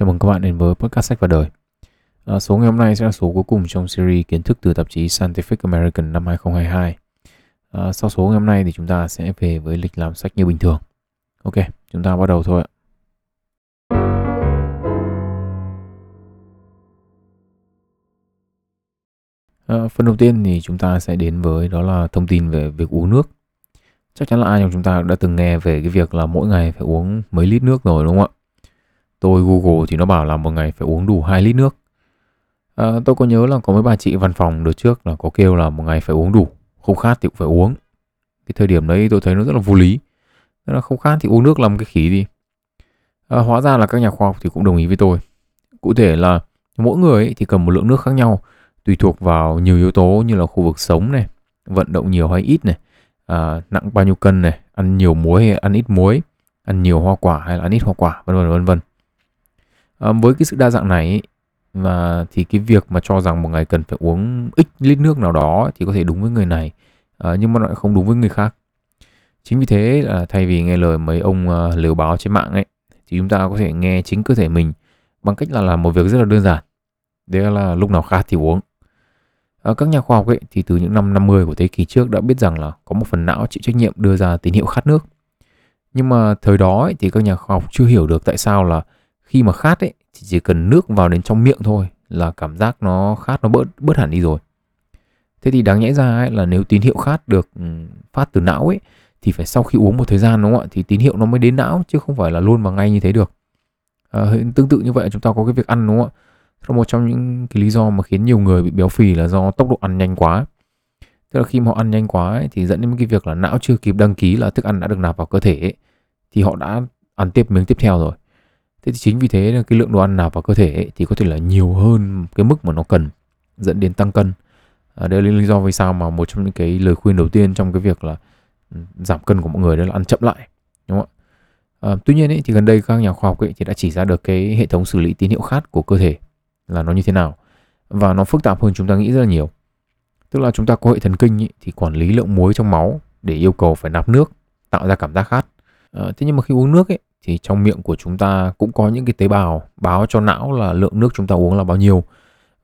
Chào mừng các bạn đến với podcast sách và đời. À, số ngày hôm nay sẽ là số cuối cùng trong series kiến thức từ tạp chí Scientific American năm 2022. À, sau số ngày hôm nay thì chúng ta sẽ về với lịch làm sách như bình thường. Ok, chúng ta bắt đầu thôi ạ. À, phần đầu tiên thì chúng ta sẽ đến với đó là thông tin về việc uống nước. Chắc chắn là ai trong chúng ta đã từng nghe về cái việc là mỗi ngày phải uống mấy lít nước rồi đúng không ạ? Tôi Google thì nó bảo là một ngày phải uống đủ 2 lít nước. À, tôi có nhớ là có mấy bà chị văn phòng đợt trước là có kêu là một ngày phải uống đủ, không khát thì cũng phải uống. Cái thời điểm đấy tôi thấy nó rất là vô lý. Nên là không khát thì uống nước làm cái khí gì. À, hóa ra là các nhà khoa học thì cũng đồng ý với tôi. Cụ thể là mỗi người ấy thì cần một lượng nước khác nhau tùy thuộc vào nhiều yếu tố như là khu vực sống này, vận động nhiều hay ít này, à, nặng bao nhiêu cân này, ăn nhiều muối hay ăn ít muối, ăn nhiều hoa quả hay là ăn ít hoa quả, vân vân vân vân. À, với cái sự đa dạng này và thì cái việc mà cho rằng một ngày cần phải uống ít lít nước nào đó thì có thể đúng với người này à, nhưng mà lại không đúng với người khác. Chính vì thế là thay vì nghe lời mấy ông ờ, uh, lừa báo trên mạng ấy thì chúng ta có thể nghe chính cơ thể mình bằng cách là làm một việc rất là đơn giản. Đấy là lúc nào khát thì uống. À, các nhà khoa học ấy thì từ những năm 50 của thế kỷ trước đã biết rằng là có một phần não chịu trách nhiệm đưa ra tín hiệu khát nước. Nhưng mà thời đó ấy, thì các nhà khoa học chưa hiểu được tại sao là khi mà khát ấy thì chỉ cần nước vào đến trong miệng thôi là cảm giác nó khát nó bớt bớt hẳn đi rồi. Thế thì đáng nhẽ ra ấy, là nếu tín hiệu khát được ừ, phát từ não ấy thì phải sau khi uống một thời gian đúng không ạ thì tín hiệu nó mới đến não chứ không phải là luôn và ngay như thế được. À, tương tự như vậy chúng ta có cái việc ăn đúng không ạ? Là một trong những cái lý do mà khiến nhiều người bị béo phì là do tốc độ ăn nhanh quá. Tức là khi mà họ ăn nhanh quá ấy, thì dẫn đến cái việc là não chưa kịp đăng ký là thức ăn đã được nạp vào cơ thể ấy, thì họ đã ăn tiếp miếng tiếp theo rồi thế thì chính vì thế là cái lượng đồ ăn nạp vào cơ thể ấy, thì có thể là nhiều hơn cái mức mà nó cần dẫn đến tăng cân. À, đây là lý do vì sao mà một trong những cái lời khuyên đầu tiên trong cái việc là ừ, giảm cân của mọi người đó là ăn chậm lại đúng không ạ? À, tuy nhiên ấy, thì gần đây các nhà khoa học ấy, thì đã chỉ ra được cái hệ thống xử lý tín hiệu khát của cơ thể là nó như thế nào và nó phức tạp hơn chúng ta nghĩ rất là nhiều. Tức là chúng ta có hệ thần kinh ấy, thì quản lý lượng muối trong máu để yêu cầu phải nạp nước tạo ra cảm giác khát. À, thế nhưng mà khi uống nước ấy thì trong miệng của chúng ta cũng có những cái tế bào báo cho não là lượng nước chúng ta uống là bao nhiêu.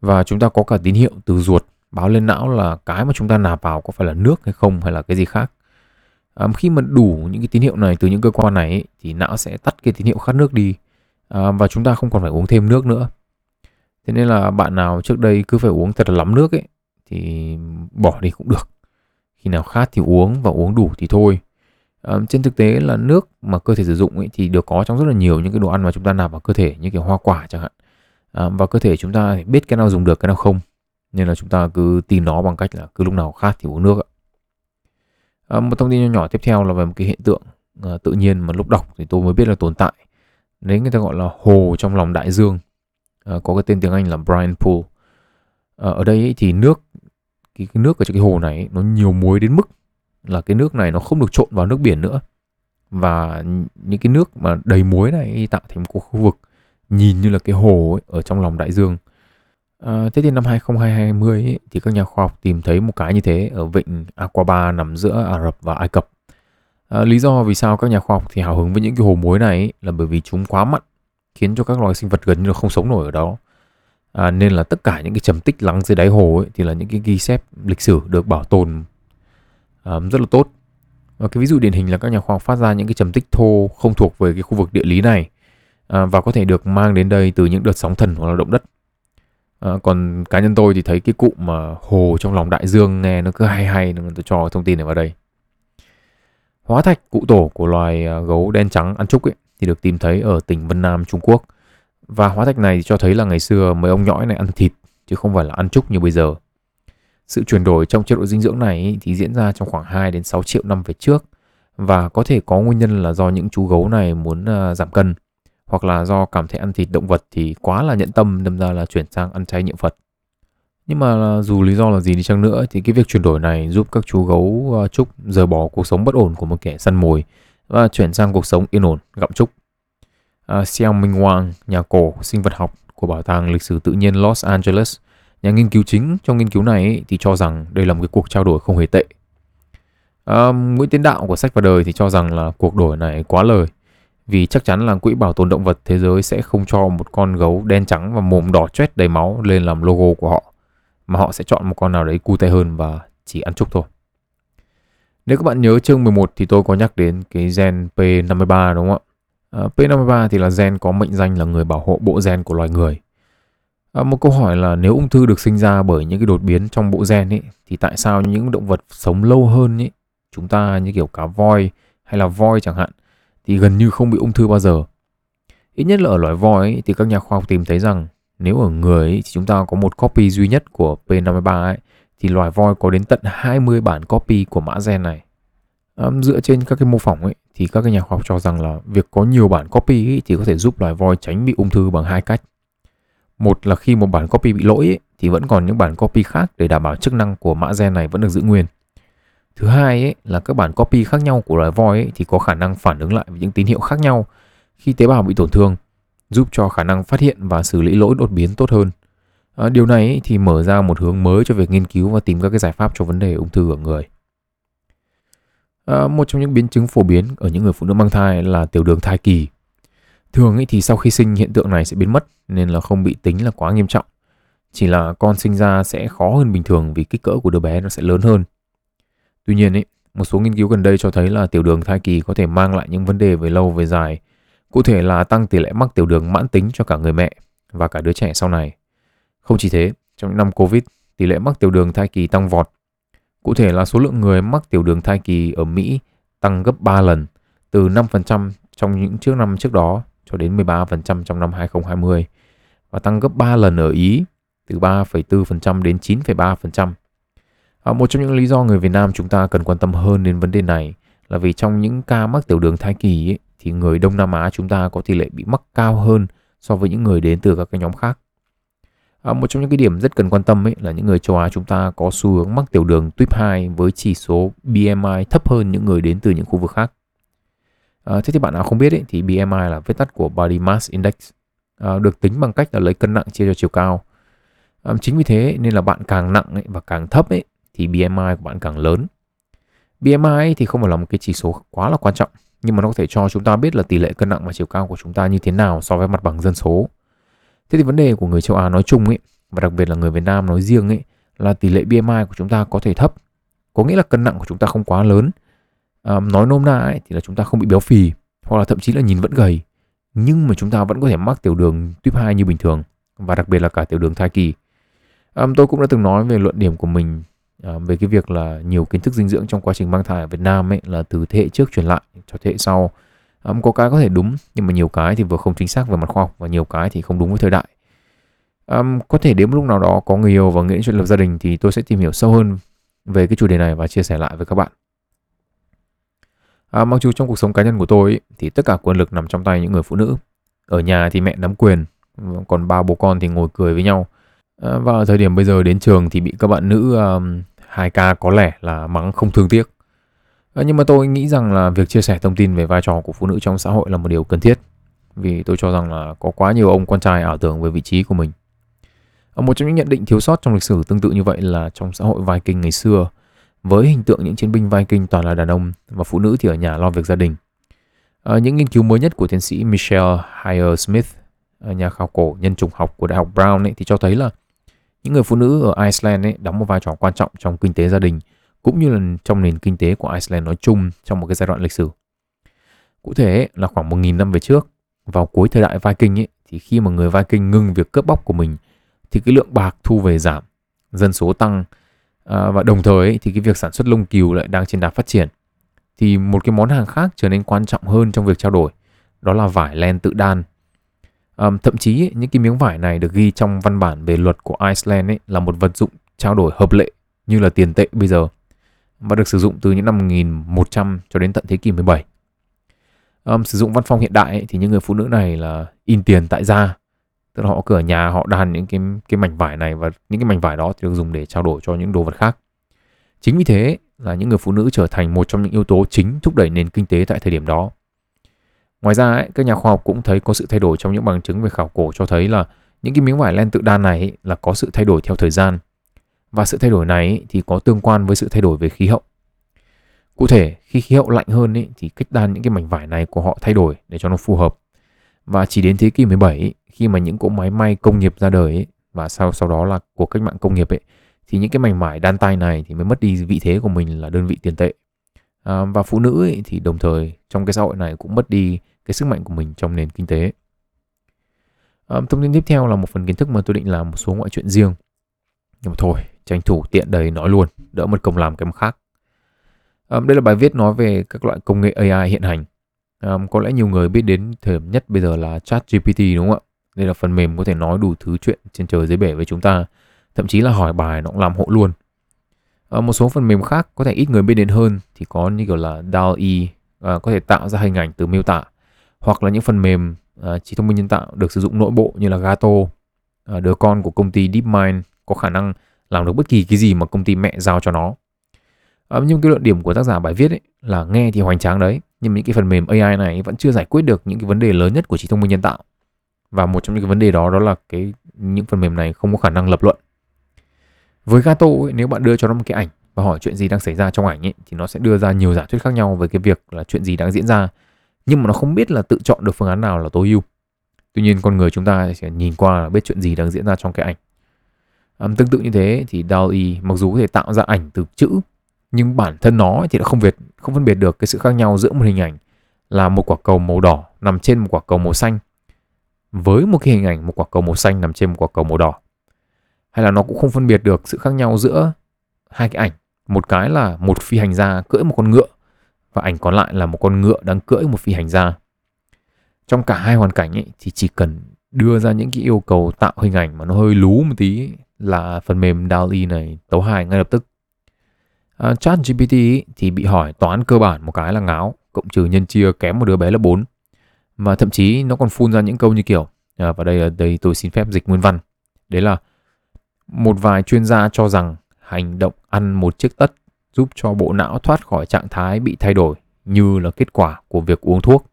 Và chúng ta có cả tín hiệu từ ruột báo lên não là cái mà chúng ta nạp vào có phải là nước hay không hay là cái gì khác. À, khi mà đủ những cái tín hiệu này từ những cơ quan này ấy, thì não sẽ tắt cái tín hiệu khát nước đi. À, và chúng ta không còn phải uống thêm nước nữa. Thế nên là bạn nào trước đây cứ phải uống thật là lắm nước ấy thì bỏ đi cũng được. Khi nào khát thì uống và uống đủ thì thôi. Ờ, trên thực tế là nước mà cơ thể sử dụng ấy, thì được có trong rất là nhiều những cái đồ ăn mà chúng ta nạp vào cơ thể như kiểu hoa quả chẳng hạn. Ờ, và cơ thể chúng ta biết cái nào dùng được cái nào không nên là chúng ta cứ tìm nó bằng cách là cứ lúc nào khát thì uống nước ạ. Ờ, một thông tin nhỏ nhỏ tiếp theo là về một cái hiện tượng tự nhiên mà lúc đọc thì tôi mới biết là tồn tại. Đấy người ta gọi là hồ trong lòng đại dương. Có cái tên tiếng Anh là brine Pool. Ở đây ấy, thì nước cái, cái nước ở trong cái hồ này ấy, nó nhiều muối đến mức là cái nước này nó không được trộn vào nước biển nữa. Và những cái nước mà đầy muối này tạo thành một khu vực nhìn như là cái hồ ấy, ở trong lòng đại dương. À, thế thì năm 2020 ấy, thì các nhà khoa học tìm thấy một cái như thế ở vịnh Aqaba nằm giữa Ả Rập và Ai Cập. À, lý do vì sao các nhà khoa học thì hào hứng với những cái hồ muối này ấy, là bởi vì chúng quá mặn khiến cho các loài sinh vật gần như là không sống nổi ở đó. À, nên là tất cả những cái trầm tích lắng dưới đáy hồ ấy, thì là những cái ghi chép lịch sử được bảo tồn um, rất là tốt. Và cái ví dụ điển hình là các nhà khoa học phát ra những cái trầm tích thô không thuộc về cái khu vực địa lý này à, và có thể được mang đến đây từ những đợt sóng thần hoặc là động đất. À, còn cá nhân tôi thì thấy cái cụm mà hồ trong lòng đại dương nghe nó cứ hay hay nên tôi cho thông tin này vào đây. Hóa thạch cụ tổ của loài à, gấu đen trắng ăn trúc ấy, thì được tìm thấy ở tỉnh Vân Nam Trung Quốc. Và hóa thạch này cho thấy là ngày xưa mấy ông nhõi này ăn thịt chứ không phải là ăn trúc như bây giờ sự chuyển đổi trong chế độ dinh dưỡng này thì diễn ra trong khoảng 2 đến 6 triệu năm về trước và có thể có nguyên nhân là do những chú gấu này muốn à, giảm cân hoặc là do cảm thấy ăn thịt động vật thì quá là nhận tâm đâm ra là chuyển sang ăn chay niệm Phật. Nhưng mà dù lý do là gì đi chăng nữa thì cái việc chuyển đổi này giúp các chú gấu à, trúc rời bỏ cuộc sống bất ổn của một kẻ săn mồi và chuyển sang cuộc sống yên ổn, gặm trúc. À, uh, Xiao Ming Wang, nhà cổ sinh vật học của Bảo tàng Lịch sử Tự nhiên Los Angeles – Nhà nghiên cứu chính trong nghiên cứu này ấy, thì cho rằng đây là một cái cuộc trao đổi không hề tệ. À, Nguyễn Tiến Đạo của sách và đời thì cho rằng là cuộc đổi này quá lời vì chắc chắn là quỹ bảo tồn động vật thế giới sẽ không cho một con gấu đen trắng và mồm đỏ chét đầy máu lên làm logo của họ mà họ sẽ chọn một con nào đấy cute hơn và chỉ ăn trúc thôi. Nếu các bạn nhớ chương 11 thì tôi có nhắc đến cái gen P53 đúng không ạ? À, P53 thì là gen có mệnh danh là người bảo hộ bộ gen của loài người. À, một câu hỏi là nếu ung thư được sinh ra bởi những cái đột biến trong bộ gen ấy thì tại sao những động vật sống lâu hơn ấy, chúng ta như kiểu cá voi hay là voi chẳng hạn thì gần như không bị ung thư bao giờ. Ít nhất là ở loài voi ấy, thì các nhà khoa học tìm thấy rằng nếu ở người ấy, thì chúng ta có một copy duy nhất của P53 ấy, thì loài voi có đến tận 20 bản copy của mã gen này. À, dựa trên các cái mô phỏng ấy, thì các cái nhà khoa học cho rằng là việc có nhiều bản copy ấy, thì có thể giúp loài voi tránh bị ung thư bằng hai cách. Một là khi một bản copy bị lỗi ấy, thì vẫn còn những bản copy khác để đảm bảo chức năng của mã gen này vẫn được giữ nguyên. Thứ hai ấy, là các bản copy khác nhau của loài voi ấy, thì có khả năng phản ứng lại với những tín hiệu khác nhau khi tế bào bị tổn thương, giúp cho khả năng phát hiện và xử lý lỗi đột biến tốt hơn. À, điều này ấy, thì mở ra một hướng mới cho việc nghiên cứu và tìm các cái giải pháp cho vấn đề ung thư ở người. À, một trong những biến chứng phổ biến ở những người phụ nữ mang thai là tiểu đường thai kỳ. Thường ấy thì sau khi sinh hiện tượng này sẽ biến mất nên là không bị tính là quá nghiêm trọng. Chỉ là con sinh ra sẽ khó hơn bình thường vì kích cỡ của đứa bé nó sẽ lớn hơn. Tuy nhiên ấy, một số nghiên cứu gần đây cho thấy là tiểu đường thai kỳ có thể mang lại những vấn đề về lâu về dài. Cụ thể là tăng tỷ lệ mắc tiểu đường mãn tính cho cả người mẹ và cả đứa trẻ sau này. Không chỉ thế, trong những năm Covid, tỷ lệ mắc tiểu đường thai kỳ tăng vọt. Cụ thể là số lượng người mắc tiểu đường thai kỳ ở Mỹ tăng gấp 3 lần, từ 5% trong những trước năm trước đó cho đến 13% trong năm 2020 và tăng gấp 3 lần ở Ý, từ 3,4% đến 9,3%. À, một trong những lý do người Việt Nam chúng ta cần quan tâm hơn đến vấn đề này là vì trong những ca mắc tiểu đường thai kỳ ấy, thì người Đông Nam Á chúng ta có tỷ lệ bị mắc cao hơn so với những người đến từ các cái nhóm khác. À, một trong những cái điểm rất cần quan tâm ấy là những người châu Á chúng ta có xu hướng mắc tiểu đường tuyếp 2 với chỉ số BMI thấp hơn những người đến từ những khu vực khác. À, thế thì bạn nào không biết ấy, thì BMI là viết tắt của Body Mass Index, à, được tính bằng cách là lấy cân nặng chia cho chiều cao. À, chính vì thế nên là bạn càng nặng ấy, và càng thấp ấy, thì BMI của bạn càng lớn. BMI thì không phải là một cái chỉ số quá là quan trọng, nhưng mà nó có thể cho chúng ta biết là tỷ lệ cân nặng và chiều cao của chúng ta như thế nào so với mặt bằng dân số. Thế thì vấn đề của người châu Á nói chung ấy, và đặc biệt là người Việt Nam nói riêng ấy, là tỷ lệ BMI của chúng ta có thể thấp. Có nghĩa là cân nặng của chúng ta không quá lớn. Nói nôm na ấy, thì là chúng ta không bị béo phì, hoặc là thậm chí là nhìn vẫn gầy. Nhưng mà chúng ta vẫn có thể mắc tiểu đường tuyếp 2 như bình thường, và đặc biệt là cả tiểu đường thai kỳ. À, tôi cũng đã từng nói về luận điểm của mình à, về cái việc là nhiều kiến thức dinh dưỡng trong quá trình mang thai ở Việt Nam ấy là từ thế hệ trước truyền lại cho thế hệ sau um, có cái có thể đúng nhưng mà nhiều cái thì vừa không chính xác về mặt khoa học và nhiều cái thì không đúng với thời đại um, có thể đến một lúc nào đó có người yêu và nghĩ chuyện lập gia đình thì tôi sẽ tìm hiểu sâu hơn về cái chủ đề này và chia sẻ lại với các bạn à, mặc dù trong cuộc sống cá nhân của tôi ấy, thì tất cả quyền lực nằm trong tay những người phụ nữ ở nhà thì mẹ nắm quyền còn ba bố con thì ngồi cười với nhau à, và ở thời điểm bây giờ đến trường thì bị các bạn nữ um, 2K có lẽ là mắng không thương tiếc. À, nhưng mà tôi nghĩ rằng là việc chia sẻ thông tin về vai trò của phụ nữ trong xã hội là một điều cần thiết. Vì tôi cho rằng là có quá nhiều ông con trai ảo tưởng về vị trí của mình. À, một trong những nhận định thiếu sót trong lịch sử tương tự như vậy là trong xã hội Viking ngày xưa, với hình tượng những chiến binh Viking toàn là đàn ông và phụ nữ thì ở nhà lo việc gia đình. À, những nghiên cứu mới nhất của tiến sĩ Michelle Hyer Smith, ờ, nhà khảo cổ nhân chủng học của Đại học Brown ấy, thì cho thấy là những người phụ nữ ở Iceland ấy đóng một vai trò quan trọng trong kinh tế gia đình cũng như là trong nền kinh tế của Iceland nói chung trong một cái giai đoạn lịch sử. Cụ thể ấy, là khoảng 1.000 năm về trước, vào cuối thời đại Viking ấy, thì khi mà người Viking ngừng việc cướp bóc của mình thì cái lượng bạc thu về giảm, dân số tăng à, và đồng thời ấy, thì cái việc sản xuất lông cừu lại đang trên đà phát triển. Thì một cái món hàng khác trở nên quan trọng hơn trong việc trao đổi, đó là vải len tự đan à, thậm chí những cái miếng vải này được ghi trong văn bản về luật của Iceland ấy, là một vật dụng trao đổi hợp lệ như là tiền tệ bây giờ và được sử dụng từ những năm 1100 cho đến tận thế kỷ 17. Um, sử dụng văn phong hiện đại ấy, thì những người phụ nữ này là in tiền tại gia tức là họ cửa nhà họ đan những cái cái mảnh vải này và những cái mảnh vải đó thì được dùng để trao đổi cho những đồ vật khác. Chính vì thế là những người phụ nữ trở thành một trong những yếu tố chính thúc đẩy nền kinh tế tại thời điểm đó. Ngoài ra, ấy, các nhà khoa học cũng thấy có sự thay đổi trong những bằng chứng về khảo cổ cho thấy là những cái miếng vải len tự đan này ấy, là có sự thay đổi theo thời gian. Và sự thay đổi này ấy, thì có tương quan với sự thay đổi về khí hậu. Cụ thể, khi khí hậu lạnh hơn ấy, thì cách đan những cái mảnh vải này của họ thay đổi để cho nó phù hợp. Và chỉ đến thế kỷ 17 khi mà những cỗ máy may công nghiệp ra đời ấy, và sau sau đó là cuộc cách mạng công nghiệp ấy thì những cái mảnh vải đan tay này thì mới mất đi vị thế của mình là đơn vị tiền tệ. À, và phụ nữ ấy, thì đồng thời trong cái xã hội này cũng mất đi cái sức mạnh của mình trong nền kinh tế. À, thông tin tiếp theo là một phần kiến thức mà tôi định làm một số ngoại chuyện riêng. Nhưng mà thôi tranh thủ tiện đầy nói luôn đỡ mất công làm cái mà khác. À, đây là bài viết nói về các loại công nghệ AI hiện hành um, có lẽ nhiều người biết đến thời điểm nhất bây giờ là chat GPT đúng không ạ? Đây là phần mềm có thể nói đủ thứ chuyện trên trời dưới bể với chúng ta thậm chí là hỏi bài nó cũng làm hộ luôn. À, một số phần mềm khác có thể ít người biết đến hơn thì có như kiểu là DALL-E à, ờ, có thể tạo ra hình ảnh từ miêu tả hoặc là những phần mềm à, trí thông minh nhân tạo được sử dụng nội bộ như là Gato. À, đứa con của công ty DeepMind có khả năng làm được bất kỳ cái gì mà công ty mẹ giao cho nó. À, nhưng cái luận điểm của tác giả bài viết ấy là nghe thì hoành tráng đấy nhưng những cái phần mềm AI này vẫn chưa giải quyết được những cái vấn đề lớn nhất của trí thông minh nhân tạo. Và một trong những cái vấn đề đó đó là cái những phần mềm này không có khả năng lập luận. Với Gato ấy, nếu bạn đưa cho nó một cái ảnh và hỏi chuyện gì đang xảy ra trong ảnh ấy, thì nó sẽ đưa ra nhiều giả thuyết khác nhau về cái việc là chuyện gì đang diễn ra. Nhưng mà nó không biết là tự chọn được phương án nào là tối ưu. Tuy nhiên con người chúng ta sẽ nhìn qua là biết chuyện gì đang diễn ra trong cái ảnh. À, tương tự như thế thì DALL-E mặc dù có thể tạo ra ảnh từ chữ nhưng bản thân nó thì đã không việt không phân biệt được cái sự khác nhau giữa một hình ảnh là một quả cầu màu đỏ nằm trên một quả cầu màu xanh với một cái hình ảnh một quả cầu màu xanh nằm trên một quả cầu màu đỏ. Hay là nó cũng không phân biệt được sự khác nhau giữa hai cái ảnh. Một cái là một phi hành gia cưỡi một con ngựa và ảnh còn lại là một con ngựa đang cưỡi một phi hành gia. Trong cả hai hoàn cảnh ấy, thì chỉ cần đưa ra những cái yêu cầu tạo hình ảnh mà nó hơi lú một tí là phần mềm DALL-E này tấu hài ngay lập tức. Ờ, uh, chat GPT thì bị hỏi toán cơ bản một cái là ngáo cộng trừ nhân chia kém một đứa bé là 4 mà thậm chí nó còn phun ra những câu như kiểu à, và đây ở đây tôi xin phép dịch nguyên văn. Đấy là một vài chuyên gia cho rằng hành động ăn một chiếc tất giúp cho bộ não thoát khỏi trạng thái bị thay đổi như là kết quả của việc uống thuốc.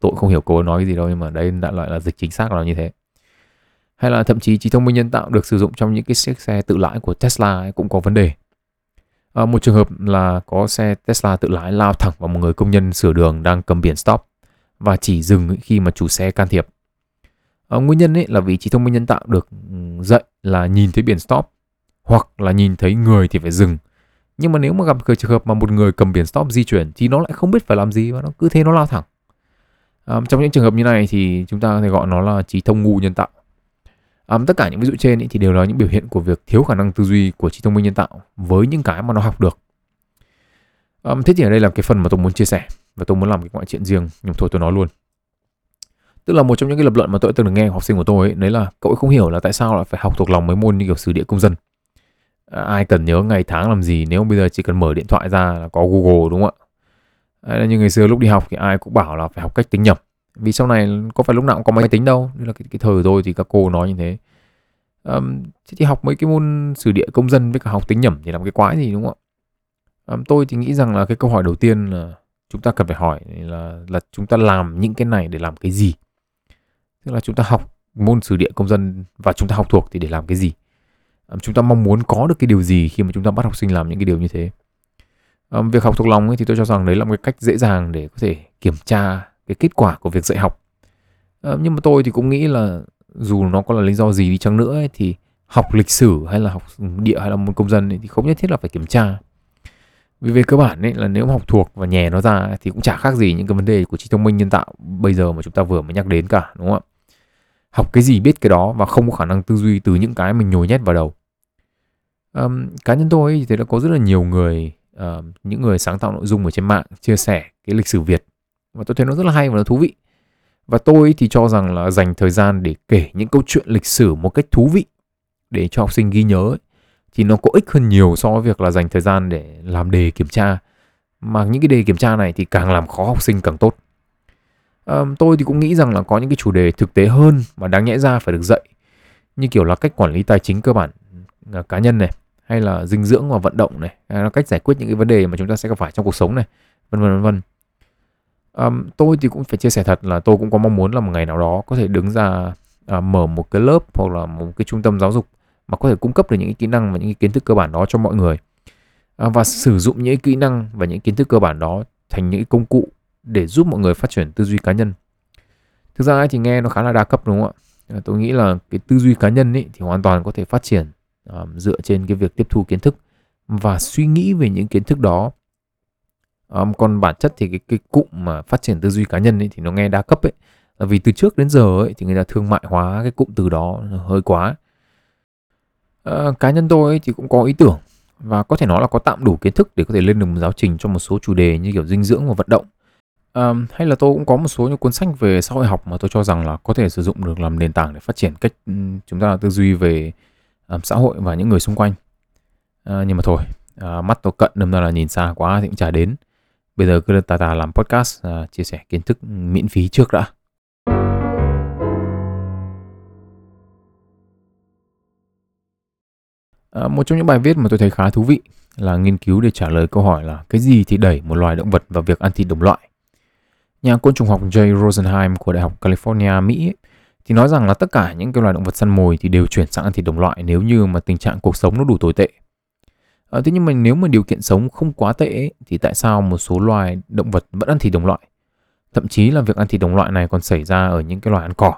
Tôi không hiểu cô nói cái gì đâu nhưng mà đây đã loại là dịch chính xác là như thế. Hay là thậm chí trí thông minh nhân tạo được sử dụng trong những cái chiếc xe tự lái của Tesla ấy cũng có vấn đề à, một trường hợp là có xe Tesla tự lái lao thẳng vào một người công nhân sửa đường đang cầm biển stop và chỉ dừng khi mà chủ xe can thiệp. À, nguyên nhân ấy là vì trí thông minh nhân tạo được ừ, dạy là nhìn thấy biển stop hoặc là nhìn thấy người thì phải dừng. Nhưng mà nếu mà gặp trường hợp mà một người cầm biển stop di chuyển thì nó lại không biết phải làm gì và nó cứ thế nó lao thẳng. À, trong những trường hợp như này thì chúng ta có thể gọi nó là trí thông ngu nhân tạo. À, tất cả những ví dụ trên ý thì đều là những biểu hiện của việc thiếu khả năng tư duy của trí thông minh nhân tạo với những cái mà nó học được. À, thế thì ở đây là cái phần mà tôi muốn chia sẻ và tôi muốn làm cái ngoại chuyện riêng nhưng thôi tôi nói luôn. Tức là một trong những cái lập luận mà tôi từng được nghe học sinh của tôi ấy, đấy là cậu ấy không hiểu là tại sao lại phải học thuộc lòng mấy môn như kiểu sử địa công dân. À, ai cần nhớ ngày tháng làm gì nếu bây giờ chỉ cần mở điện thoại ra là có Google đúng không ạ? À, như ngày xưa lúc đi học thì ai cũng bảo là phải học cách tính nhập vì sau này có phải lúc nào cũng có máy tính đâu nên là cái, cái thời rồi thì các cô nói như thế. Um, thì học mấy cái môn sử địa công dân với cả học tính nhẩm thì làm cái quái gì đúng không ạ? Um, tôi thì nghĩ rằng là cái câu hỏi đầu tiên là chúng ta cần phải hỏi là là chúng ta làm những cái này để làm cái gì? Tức là chúng ta học môn sử địa công dân và chúng ta học thuộc thì để làm cái gì? Chúng ta mong muốn có được cái điều gì khi mà chúng ta bắt học sinh làm những cái điều như thế? Um, việc học thuộc lòng ấy, thì tôi cho rằng đấy là một cái cách dễ dàng để có thể kiểm tra cái kết quả của việc dạy học. À, nhưng mà tôi thì cũng nghĩ là dù nó có là lý do gì đi chăng nữa ấy, thì học lịch sử hay là học địa hay là môn công dân ấy, thì không nhất thiết là phải kiểm tra. Vì về cơ bản ấy là nếu học thuộc và nhè nó ra thì cũng chả khác gì những cái vấn đề của trí thông minh nhân tạo bây giờ mà chúng ta vừa mới nhắc đến cả đúng không ạ? Học cái gì biết cái đó và không có khả năng tư duy từ những cái mình nhồi nhét vào đầu. Um, cá nhân tôi thì thấy là có rất là nhiều người uh, những người sáng tạo nội dung ở trên mạng chia sẻ cái lịch sử Việt và tôi thấy nó rất là hay và nó thú vị. Và tôi thì cho rằng là dành thời gian để kể những câu chuyện lịch sử một cách thú vị để cho học sinh ghi nhớ ấy, thì nó có ích hơn nhiều so với việc là dành thời gian để làm đề kiểm tra. Mà những cái đề kiểm tra này thì càng làm khó học sinh càng tốt. À, tôi thì cũng nghĩ rằng là có những cái chủ đề thực tế hơn mà đáng nhẽ ra phải được dạy như kiểu là cách quản lý tài chính cơ bản à, cá nhân này hay là dinh dưỡng và vận động này hay là cách giải quyết những cái vấn đề mà chúng ta sẽ gặp phải trong cuộc sống này vân vân vân vân um, tôi thì cũng phải chia sẻ thật là tôi cũng có mong muốn là một ngày nào đó có thể đứng ra uh, mở một cái lớp hoặc là một cái trung tâm giáo dục mà có thể cung cấp được những kỹ năng và những kiến thức cơ bản đó cho mọi người. Uh, và sử dụng những kỹ năng và những kiến thức cơ bản đó thành những công cụ để giúp mọi người phát triển tư duy cá nhân. Thực ra thì nghe nó khá là đa cấp đúng không ạ? À, tôi nghĩ là cái tư duy cá nhân ấy thì hoàn toàn có thể phát triển um, dựa trên cái việc tiếp thu kiến thức và suy nghĩ về những kiến thức đó um, còn bản chất thì cái cái cụm mà phát triển tư duy cá nhân ấy thì nó nghe đa cấp ấy. Là vì từ trước đến giờ ấy thì người ta thương mại hóa cái cụm từ đó hơi quá. Uh, cá nhân tôi ấy thì cũng có ý tưởng và có thể nói là có tạm đủ kiến thức để có thể lên được một giáo trình cho một số chủ đề như kiểu dinh dưỡng và vận động. Um, hay là tôi cũng có một số những cuốn sách về xã hội học mà tôi cho rằng là có thể sử dụng được làm nền tảng để phát triển cách ừ, chúng ta tư duy về um, xã hội và những người xung quanh. Uh, nhưng mà thôi uh, mắt tôi cận đâm ra là nhìn xa quá thì cũng chả đến bây giờ cứ tà tà làm podcast uh, chia sẻ kiến thức miễn phí trước đã À, một trong những bài viết mà tôi thấy khá thú vị là nghiên cứu để trả lời câu hỏi là cái gì thì đẩy một loài động vật vào việc ăn thịt đồng loại. Nhà côn trùng học Jay Rosenheim của Đại học California, Mỹ ấy, thì nói rằng là tất cả những cái loài động vật săn mồi thì đều chuyển sang ăn thịt đồng loại nếu như mà tình trạng cuộc sống nó đủ tồi tệ. À, thế nhưng mà nếu mà điều kiện sống không quá tệ ấy, thì tại sao một số loài động vật vẫn ăn thịt đồng loại? Thậm chí là việc ăn thịt đồng loại này còn xảy ra ở những cái loài ăn cỏ.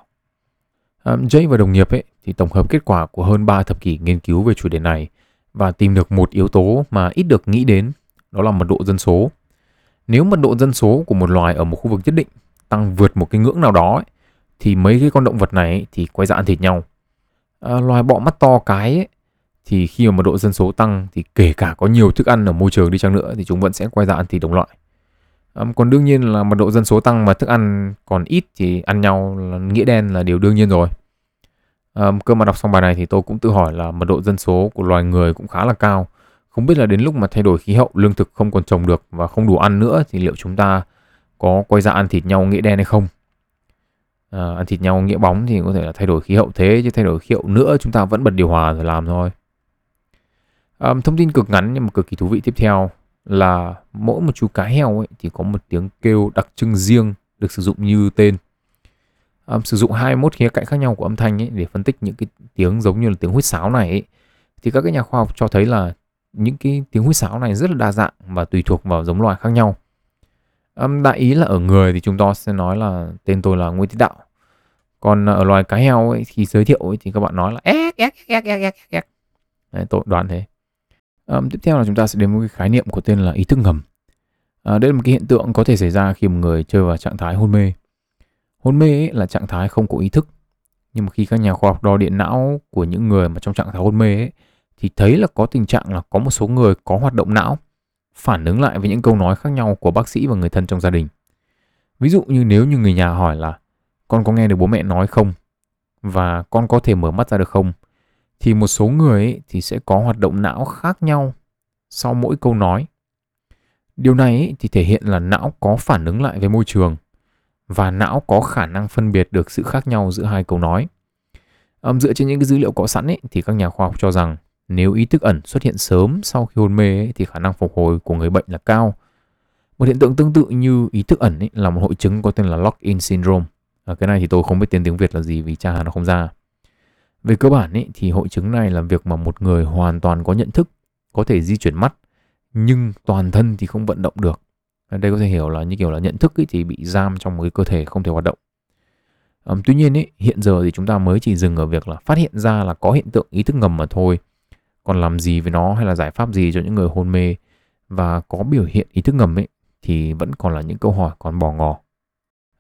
À, Jay và đồng nghiệp ấy thì tổng hợp kết quả của hơn 3 thập kỷ nghiên cứu về chủ đề này và tìm được một yếu tố mà ít được nghĩ đến, đó là mật độ dân số. Nếu mật độ dân số của một loài ở một khu vực nhất định tăng vượt một cái ngưỡng nào đó ấy, thì mấy cái con động vật này ấy, thì quay ra ăn thịt nhau. À, loài bọ mắt to cái ấy, thì khi mà mật độ dân số tăng thì kể cả có nhiều thức ăn ở môi trường đi chăng nữa thì chúng vẫn sẽ quay ra ăn thịt đồng loại. À, còn đương nhiên là mật độ dân số tăng mà thức ăn còn ít thì ăn nhau là nghĩa đen là điều đương nhiên rồi. Cơ mà đọc xong bài này thì tôi cũng tự hỏi là mật độ dân số của loài người cũng khá là cao. Không biết là đến lúc mà thay đổi khí hậu, lương thực không còn trồng được và không đủ ăn nữa thì liệu chúng ta có quay ra ăn thịt nhau nghĩa đen hay không? À, ăn thịt nhau nghĩa bóng thì có thể là thay đổi khí hậu thế chứ thay đổi khí hậu nữa chúng ta vẫn bật điều hòa rồi làm thôi. Um, thông tin cực ngắn nhưng mà cực kỳ thú vị tiếp theo là mỗi một chú cá heo ấy thì có một tiếng kêu đặc trưng riêng được sử dụng như tên um, sử dụng 21 khía cạnh khác nhau của âm thanh ấy để phân tích những cái tiếng giống như là tiếng huýt sáo này ấy, thì các cái nhà khoa học cho thấy là những cái tiếng huýt sáo này rất là đa dạng và tùy thuộc vào giống loài khác nhau. Um, đại ý là ở người thì chúng ta sẽ nói là tên tôi là Nguyễn Thị Đạo. Còn ở loài cá heo ấy, khi giới thiệu ấy, thì các bạn nói là ek ek ek ek ek. Đấy, tôi đoán thế. Um, tiếp theo là chúng ta sẽ đến một cái khái niệm của tên là ý thức ngầm. À, đây là một cái hiện tượng có thể xảy ra khi một người chơi vào trạng thái hôn mê. Hôn mê là trạng thái không có ý thức. Nhưng mà khi các nhà khoa học đo điện não của những người mà trong trạng thái hôn mê ấy, thì thấy là có tình trạng là có một số người có hoạt động não phản ứng lại với những câu nói khác nhau của bác sĩ và người thân trong gia đình. Ví dụ như nếu như người nhà hỏi là con có nghe được bố mẹ nói không và con có thể mở mắt ra được không thì một số người ấy thì sẽ có hoạt động não khác nhau sau mỗi câu nói. Điều này ấy thì thể hiện là não có phản ứng lại với môi trường và não có khả năng phân biệt được sự khác nhau giữa hai câu nói. Um, dựa trên những cái dữ liệu có sẵn ấy, thì các nhà khoa học cho rằng nếu ý thức ẩn xuất hiện sớm sau khi hôn mê ấy, thì khả năng phục hồi của người bệnh là cao. Một hiện tượng tương tự như ý thức ẩn ấy, là một hội chứng có tên là lock-in syndrome. À, cái này thì tôi không biết tên tiếng Việt là gì vì cha nó không ra. Về cơ bản ấy, thì hội chứng này là việc mà một người hoàn toàn có nhận thức, có thể di chuyển mắt, nhưng toàn thân thì không vận động được. Đây có thể hiểu là như kiểu là nhận thức ấy thì bị giam trong một cái cơ thể không thể hoạt động. Um, tuy nhiên ấy, hiện giờ thì chúng ta mới chỉ dừng ở việc là phát hiện ra là có hiện tượng ý thức ngầm mà thôi. Còn làm gì với nó hay là giải pháp gì cho những người hôn mê và có biểu hiện ý thức ngầm ấy thì vẫn còn là những câu hỏi còn bỏ ngỏ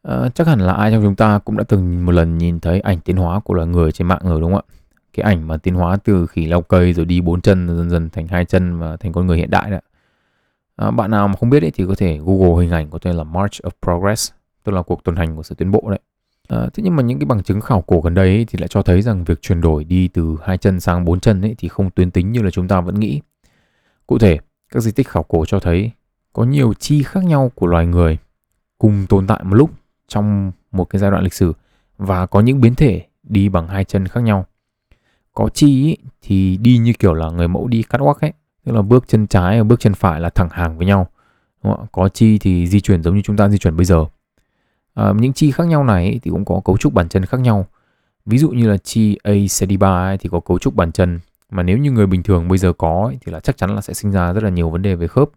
à, chắc hẳn là ai trong chúng ta cũng đã từng một lần nhìn thấy ảnh tiến hóa của loài người trên mạng rồi đúng không ạ cái ảnh mà tiến hóa từ khỉ leo cây rồi đi bốn chân dần dần thành hai chân và thành con người hiện đại đấy À, ờ, bạn nào mà không biết ấy, thì có thể Google hình ảnh có tên là March of Progress, tức là cuộc tuần hành của sự tiến bộ đấy. À, thế nhưng mà những cái bằng chứng khảo cổ gần đây ấy, thì lại cho thấy rằng việc chuyển đổi đi từ hai chân sang bốn chân ấy, thì không tuyến tính như là chúng ta vẫn nghĩ. Cụ thể, các di tích khảo cổ cho thấy có nhiều chi khác nhau của loài người cùng tồn tại một lúc trong một cái giai đoạn lịch sử và có những biến thể đi bằng hai chân khác nhau. Có chi ý, thì đi như kiểu là người mẫu đi cắt walk ấy, tức là bước chân trái và bước chân phải là thẳng hàng với nhau Đúng không? có chi thì di chuyển giống như chúng ta di chuyển bây giờ à, những chi khác nhau này thì cũng có cấu trúc bàn chân khác nhau ví dụ như là chi A Sediba thì có cấu trúc bàn chân mà nếu như người bình thường bây giờ có ấy, thì là chắc chắn là sẽ sinh ra rất là nhiều vấn đề về khớp.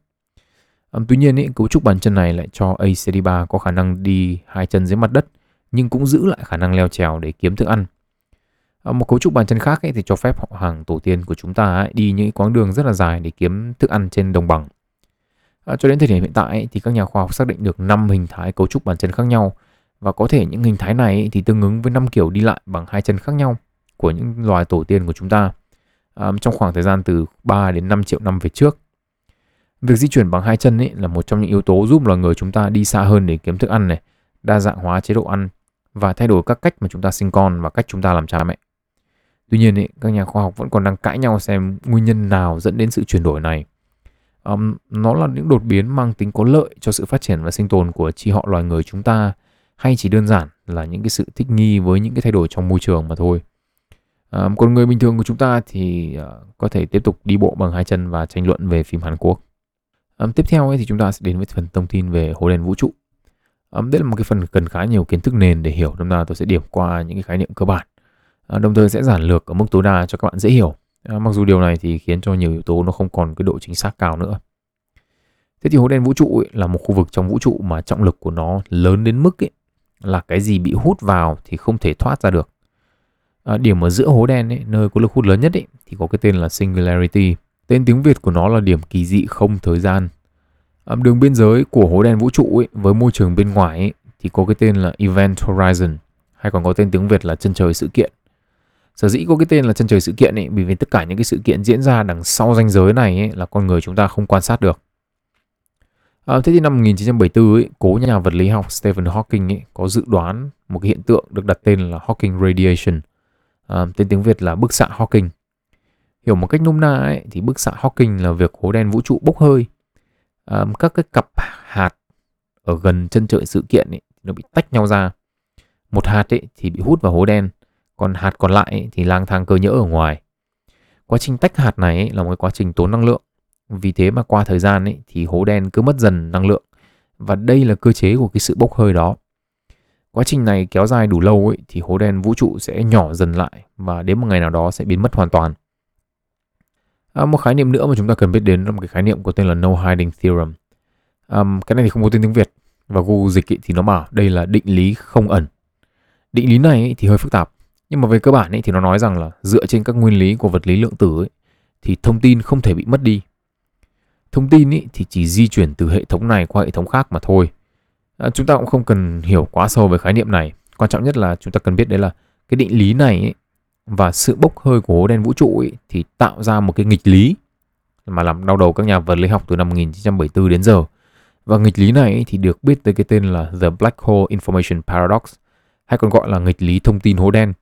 Um, tuy nhiên ý, cấu trúc bàn chân này lại cho ACD3 có khả năng đi hai chân dưới mặt đất nhưng cũng giữ lại khả năng leo trèo để kiếm thức ăn. Um, một cấu trúc bàn chân khác ấy, thì cho phép họ hàng tổ tiên của chúng ta ấy, đi những quãng đường rất là dài để kiếm thức ăn trên đồng bằng. À, cho đến thời điểm hiện tại ấy, thì các nhà khoa học xác định được 5 hình thái cấu trúc bàn chân khác nhau và có thể những hình thái này ấy, thì tương ứng với 5 kiểu đi lại bằng hai chân khác nhau của những loài tổ tiên của chúng ta À, trong khoảng thời gian từ 3 đến 5 triệu năm về trước. Việc di chuyển bằng hai chân ấy là một trong những yếu tố giúp loài người chúng ta đi xa hơn để kiếm thức ăn này, đa dạng hóa chế độ ăn và thay đổi các cách mà chúng ta sinh con và cách chúng ta làm cha mẹ. Tuy nhiên ấy, các nhà khoa học vẫn còn đang cãi nhau xem nguyên nhân nào dẫn đến sự chuyển đổi này. Um, nó là những đột biến mang tính có lợi cho sự phát triển và sinh tồn của chi họ loài người chúng ta hay chỉ đơn giản là những cái sự thích nghi với những cái thay đổi trong môi trường mà thôi. Um, còn người bình thường của chúng ta thì uh, có thể tiếp tục đi bộ bằng hai chân và tranh luận về phim Hàn Quốc. Um, tiếp theo ấy thì chúng ta sẽ đến với phần thông tin về hố đen vũ trụ. Um, đây là một cái phần cần khá nhiều kiến thức nền để hiểu, nên là tôi sẽ điểm qua những cái khái niệm cơ bản. À, đồng thời sẽ giản lược ở mức tối đa cho các bạn dễ hiểu. À, mặc dù điều này thì khiến cho nhiều yếu tố nó không còn cái độ chính xác cao nữa. Thế thì hố đen vũ trụ ấy là một khu vực trong vũ trụ mà trọng lực của nó lớn đến mức ấy là cái gì bị hút vào thì không thể thoát ra được. À, điểm ở giữa hố đen ấy, nơi có lực hút lớn nhất ấy, thì có cái tên là singularity. Tên tiếng Việt của nó là điểm kỳ dị không thời gian. À, đường biên giới của hố đen vũ trụ ấy, với môi trường bên ngoài ấy, thì có cái tên là event horizon hay còn có tên tiếng Việt là chân trời sự kiện. Sở dĩ có cái tên là chân trời sự kiện ấy vì vì tất cả những cái sự kiện diễn ra đằng sau ranh giới này ấy, là con người chúng ta không quan sát được. À, thế thì năm 1974 ấy, cố nhà vật lý học Stephen Hawking ấy, có dự đoán một cái hiện tượng được đặt tên là Hawking radiation à, tên tiếng Việt là bức xạ Hawking. Hiểu một cách nôm na ấy, thì bức xạ Hawking là việc hố đen vũ trụ bốc hơi. À, các cái cặp hạt ở gần chân trời sự kiện ấy, nó bị tách nhau ra. Một hạt ấy thì bị hút vào hố đen, còn hạt còn lại ấy, thì lang thang cơ nhỡ ở ngoài. Quá trình tách hạt này ấy, là một quá trình tốn năng lượng. Vì thế mà qua thời gian ấy, thì hố đen cứ mất dần năng lượng. Và đây là cơ chế của cái sự bốc hơi đó. Quá trình này kéo dài đủ lâu ấy, thì hố đen vũ trụ sẽ nhỏ dần lại và đến một ngày nào đó sẽ biến mất hoàn toàn. À, một khái niệm nữa mà chúng ta cần biết đến là một cái khái niệm có tên là No Hiding Theorem. Um, cái này thì không có tên tiếng Việt và Google dịch ý, thì nó bảo đây là định lý không ẩn. Định lý này ý, thì hơi phức tạp nhưng mà về cơ bản ý, thì nó nói rằng là dựa trên các nguyên lý của vật lý lượng tử ý, thì thông tin không thể bị mất đi. Thông tin ý, thì chỉ di chuyển từ hệ thống này qua hệ thống khác mà thôi à, chúng ta cũng không cần hiểu quá sâu về khái niệm này quan trọng nhất là chúng ta cần biết đấy là cái định lý này ý, và sự bốc hơi của hố đen vũ trụ ấy, thì tạo ra một cái nghịch lý mà làm đau đầu các nhà vật lý học từ năm 1974 đến giờ và nghịch lý này ấy, thì được biết tới cái tên là The Black Hole Information Paradox hay còn gọi là nghịch lý thông tin hố đen.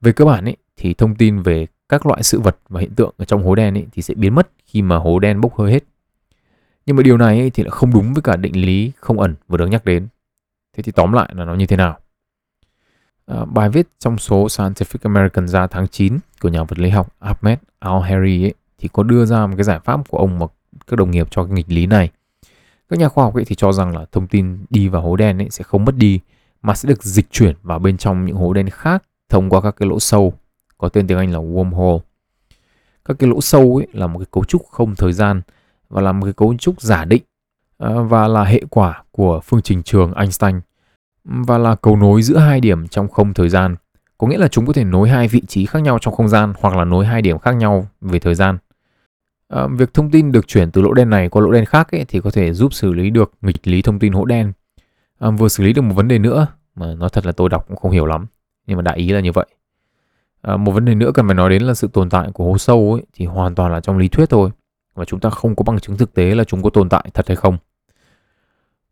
Về cơ bản ấy, thì thông tin về các loại sự vật và hiện tượng ở trong hố đen ấy, thì sẽ biến mất khi mà hố đen bốc hơi hết nhưng mà điều này thì lại không đúng với cả định lý không ẩn vừa được nhắc đến. Thế thì tóm lại là nó như thế nào? Ờ, bài viết trong số Scientific American ra tháng 9 của nhà vật lý học Ahmed Al-Harry ấy, thì có đưa ra một cái giải pháp của ông và các đồng nghiệp cho cái nghịch lý này. Các nhà khoa học ấy thì cho rằng là thông tin đi vào hố đen ấy sẽ không mất đi mà sẽ được dịch chuyển vào bên trong những hố đen khác thông qua các cái lỗ sâu có tên tiếng Anh là wormhole. Các cái lỗ sâu ấy là một cái cấu trúc không thời gian và là một cái cấu trúc giả định ờ, và là hệ quả của phương trình trường Einstein và là cầu nối giữa hai điểm trong không thời gian. Có nghĩa là chúng có thể nối hai vị trí khác nhau trong không gian hoặc là nối hai điểm khác nhau về thời gian. À, việc thông tin được chuyển từ lỗ đen này qua lỗ đen khác ấy, thì có thể giúp xử lý được nghịch lý thông tin hỗ đen. À, vừa xử lý được một vấn đề nữa mà nói thật là tôi đọc cũng không hiểu lắm, nhưng mà đại ý là như vậy. À, một vấn đề nữa cần phải nói đến là sự tồn tại của hố sâu ấy, thì hoàn toàn là trong lý thuyết thôi và chúng ta không có bằng chứng thực tế là chúng có tồn tại thật hay không.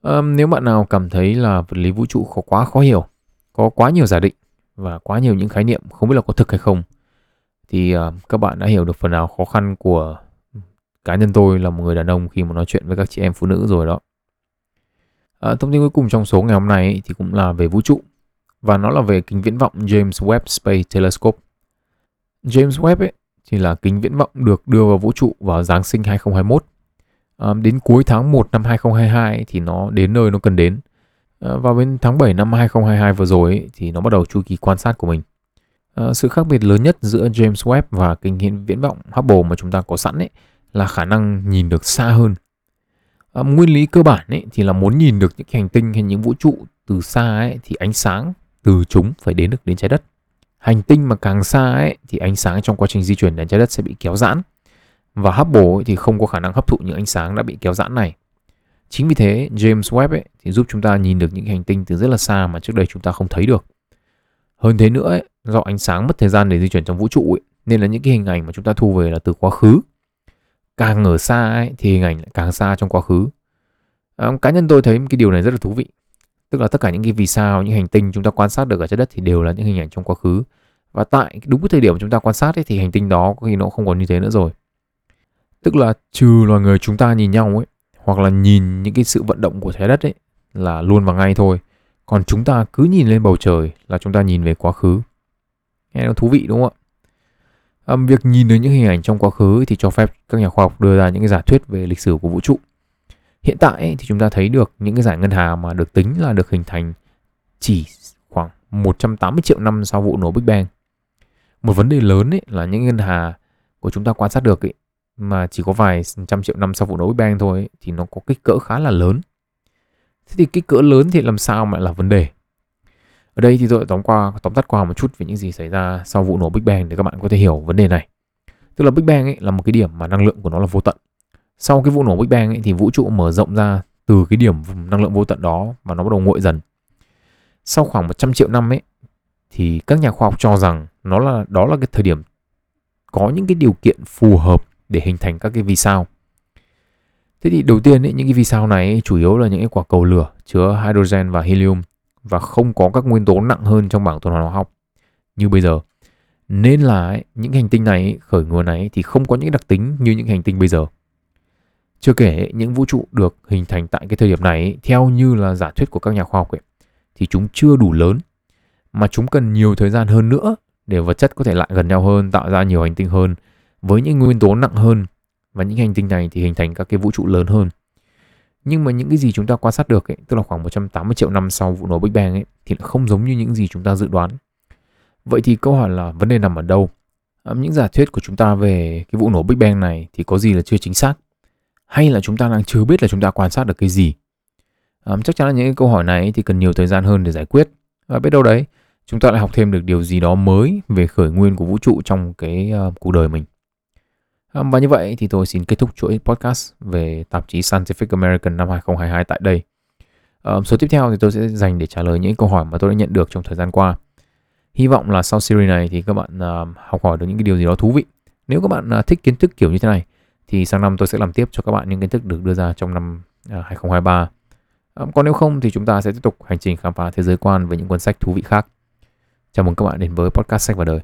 Um, nếu bạn nào cảm thấy là vật lý vũ trụ khó quá khó hiểu, có quá nhiều giả định và quá nhiều những khái niệm không biết là có thực hay không, thì uh, các bạn đã hiểu được phần nào khó khăn của cá nhân tôi là một người đàn ông khi mà nói chuyện với các chị em phụ nữ rồi đó. À, thông tin cuối cùng trong số ngày hôm nay thì cũng là về vũ trụ và nó là về kính viễn vọng James Webb Space Telescope. James Webb ấy thì là kính viễn vọng được đưa vào vũ trụ vào Giáng sinh 2021. Đến cuối tháng 1 năm 2022 thì nó đến nơi nó cần đến. Và vào bên tháng 7 năm 2022 vừa rồi ấy, thì nó bắt đầu chu kỳ quan sát của mình. Uh, sự khác biệt lớn nhất giữa James Webb và kính hiển viễn vọng Hubble mà chúng ta có sẵn ấy là khả năng nhìn được xa hơn. Uh, nguyên lý cơ bản ấy thì là muốn nhìn được những hành tinh hay những vũ trụ từ xa ấy thì ánh sáng từ chúng phải đến được đến trái đất. Hành tinh mà càng xa ấy thì ánh sáng trong quá trình di chuyển đến trái đất sẽ bị kéo giãn. Và Hubble ấy thì không có khả năng hấp thụ những ánh sáng đã bị kéo giãn này. Chính vì thế James Webb ấy thì giúp chúng ta nhìn được những hành tinh từ rất là xa mà trước đây chúng ta không thấy được. Hơn thế nữa ấy, do ánh sáng mất thời gian để di chuyển trong vũ trụ ấy, nên là những cái hình ảnh mà chúng ta thu về là từ quá khứ. Càng ở xa ấy, thì hình ảnh lại càng xa trong quá khứ. À, cá nhân tôi thấy cái điều này rất là thú vị. Tức là tất cả những cái vì sao, những hành tinh chúng ta quan sát được ở trái đất thì đều là những hình ảnh trong quá khứ. Và tại đúng cái thời điểm chúng ta quan sát ấy, thì hành tinh đó có khi nó không còn như thế nữa rồi. Tức là trừ loài người chúng ta nhìn nhau ấy, hoặc là nhìn những cái sự vận động của trái đất ấy là luôn và ngay thôi. Còn chúng ta cứ nhìn lên bầu trời là chúng ta nhìn về quá khứ. Nghe nó thú vị đúng không ạ? À, việc nhìn đến những hình ảnh trong quá khứ thì cho phép các nhà khoa học đưa ra những cái giả thuyết về lịch sử của vũ trụ. Hiện tại ấy, thì chúng ta thấy được những cái giải ngân hà mà được tính là được hình thành chỉ khoảng 180 triệu năm sau vụ nổ Big Bang. Một vấn đề lớn ấy là những ngân hà của chúng ta quan sát được ấy, mà chỉ có vài trăm triệu năm sau vụ nổ Big Bang thôi ấy, thì nó có kích cỡ khá là lớn. Thế thì kích cỡ lớn thì làm sao mà là vấn đề? Ở đây thì tôi tóm qua tóm tắt qua một chút về những gì xảy ra sau vụ nổ Big Bang để các bạn có thể hiểu vấn đề này. Tức là Big Bang ấy là một cái điểm mà năng lượng của nó là vô tận. Sau cái vụ nổ Big Bang ấy thì vũ trụ mở rộng ra từ cái điểm năng lượng vô tận đó và nó bắt đầu nguội dần. Sau khoảng 100 triệu năm ấy thì các nhà khoa học cho rằng nó là đó là cái thời điểm có những cái điều kiện phù hợp để hình thành các cái vì sao. Thế thì đầu tiên ấy, những cái vì sao này ấy, chủ yếu là những cái quả cầu lửa chứa hydrogen và helium và không có các nguyên tố nặng hơn trong bảng tuần hoàn hóa học như bây giờ. Nên là ấy, những hành tinh này ấy, khởi nguồn này ấy, thì không có những đặc tính như những hành tinh bây giờ. Chưa kể những vũ trụ được hình thành tại cái thời điểm này ấy, theo như là giả thuyết của các nhà khoa học ấy, thì chúng chưa đủ lớn mà chúng cần nhiều thời gian hơn nữa để vật chất có thể lại gần nhau hơn, tạo ra nhiều hành tinh hơn với những nguyên tố nặng hơn và những hành tinh này thì hình thành các cái vũ trụ lớn hơn. Nhưng mà những cái gì chúng ta quan sát được ấy, tức là khoảng 180 triệu năm sau vụ nổ Big Bang ấy thì không giống như những gì chúng ta dự đoán. Vậy thì câu hỏi là vấn đề nằm ở đâu? À, những giả thuyết của chúng ta về cái vụ nổ Big Bang này thì có gì là chưa chính xác? Hay là chúng ta đang chưa biết là chúng ta quan sát được cái gì? À, chắc chắn là những cái câu hỏi này thì cần nhiều thời gian hơn để giải quyết. Và biết đâu đấy, chúng ta lại học thêm được điều gì đó mới về khởi nguyên của vũ trụ trong cái à, cuộc đời mình. Ờ, và như vậy thì tôi xin kết thúc chuỗi podcast về tạp chí Scientific American năm 2022 tại đây. Um, số tiếp theo thì tôi sẽ dành để trả lời những câu hỏi mà tôi đã nhận được trong thời gian qua. Hy vọng là sau series này thì các bạn uh, học hỏi được những cái điều gì đó thú vị. Nếu các bạn uh, thích kiến thức kiểu như thế này thì sang năm tôi sẽ làm tiếp cho các bạn những kiến thức được đưa ra trong năm uh, 2023. Um, còn nếu không thì chúng ta sẽ tiếp tục hành trình khám phá thế giới quan với những cuốn sách thú vị khác. Chào mừng các bạn đến với podcast sách và đời.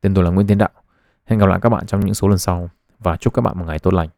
Tên tôi là Nguyễn Tiến Đạo. Hẹn gặp lại các bạn trong những số lần sau và chúc các bạn một ngày tốt lành.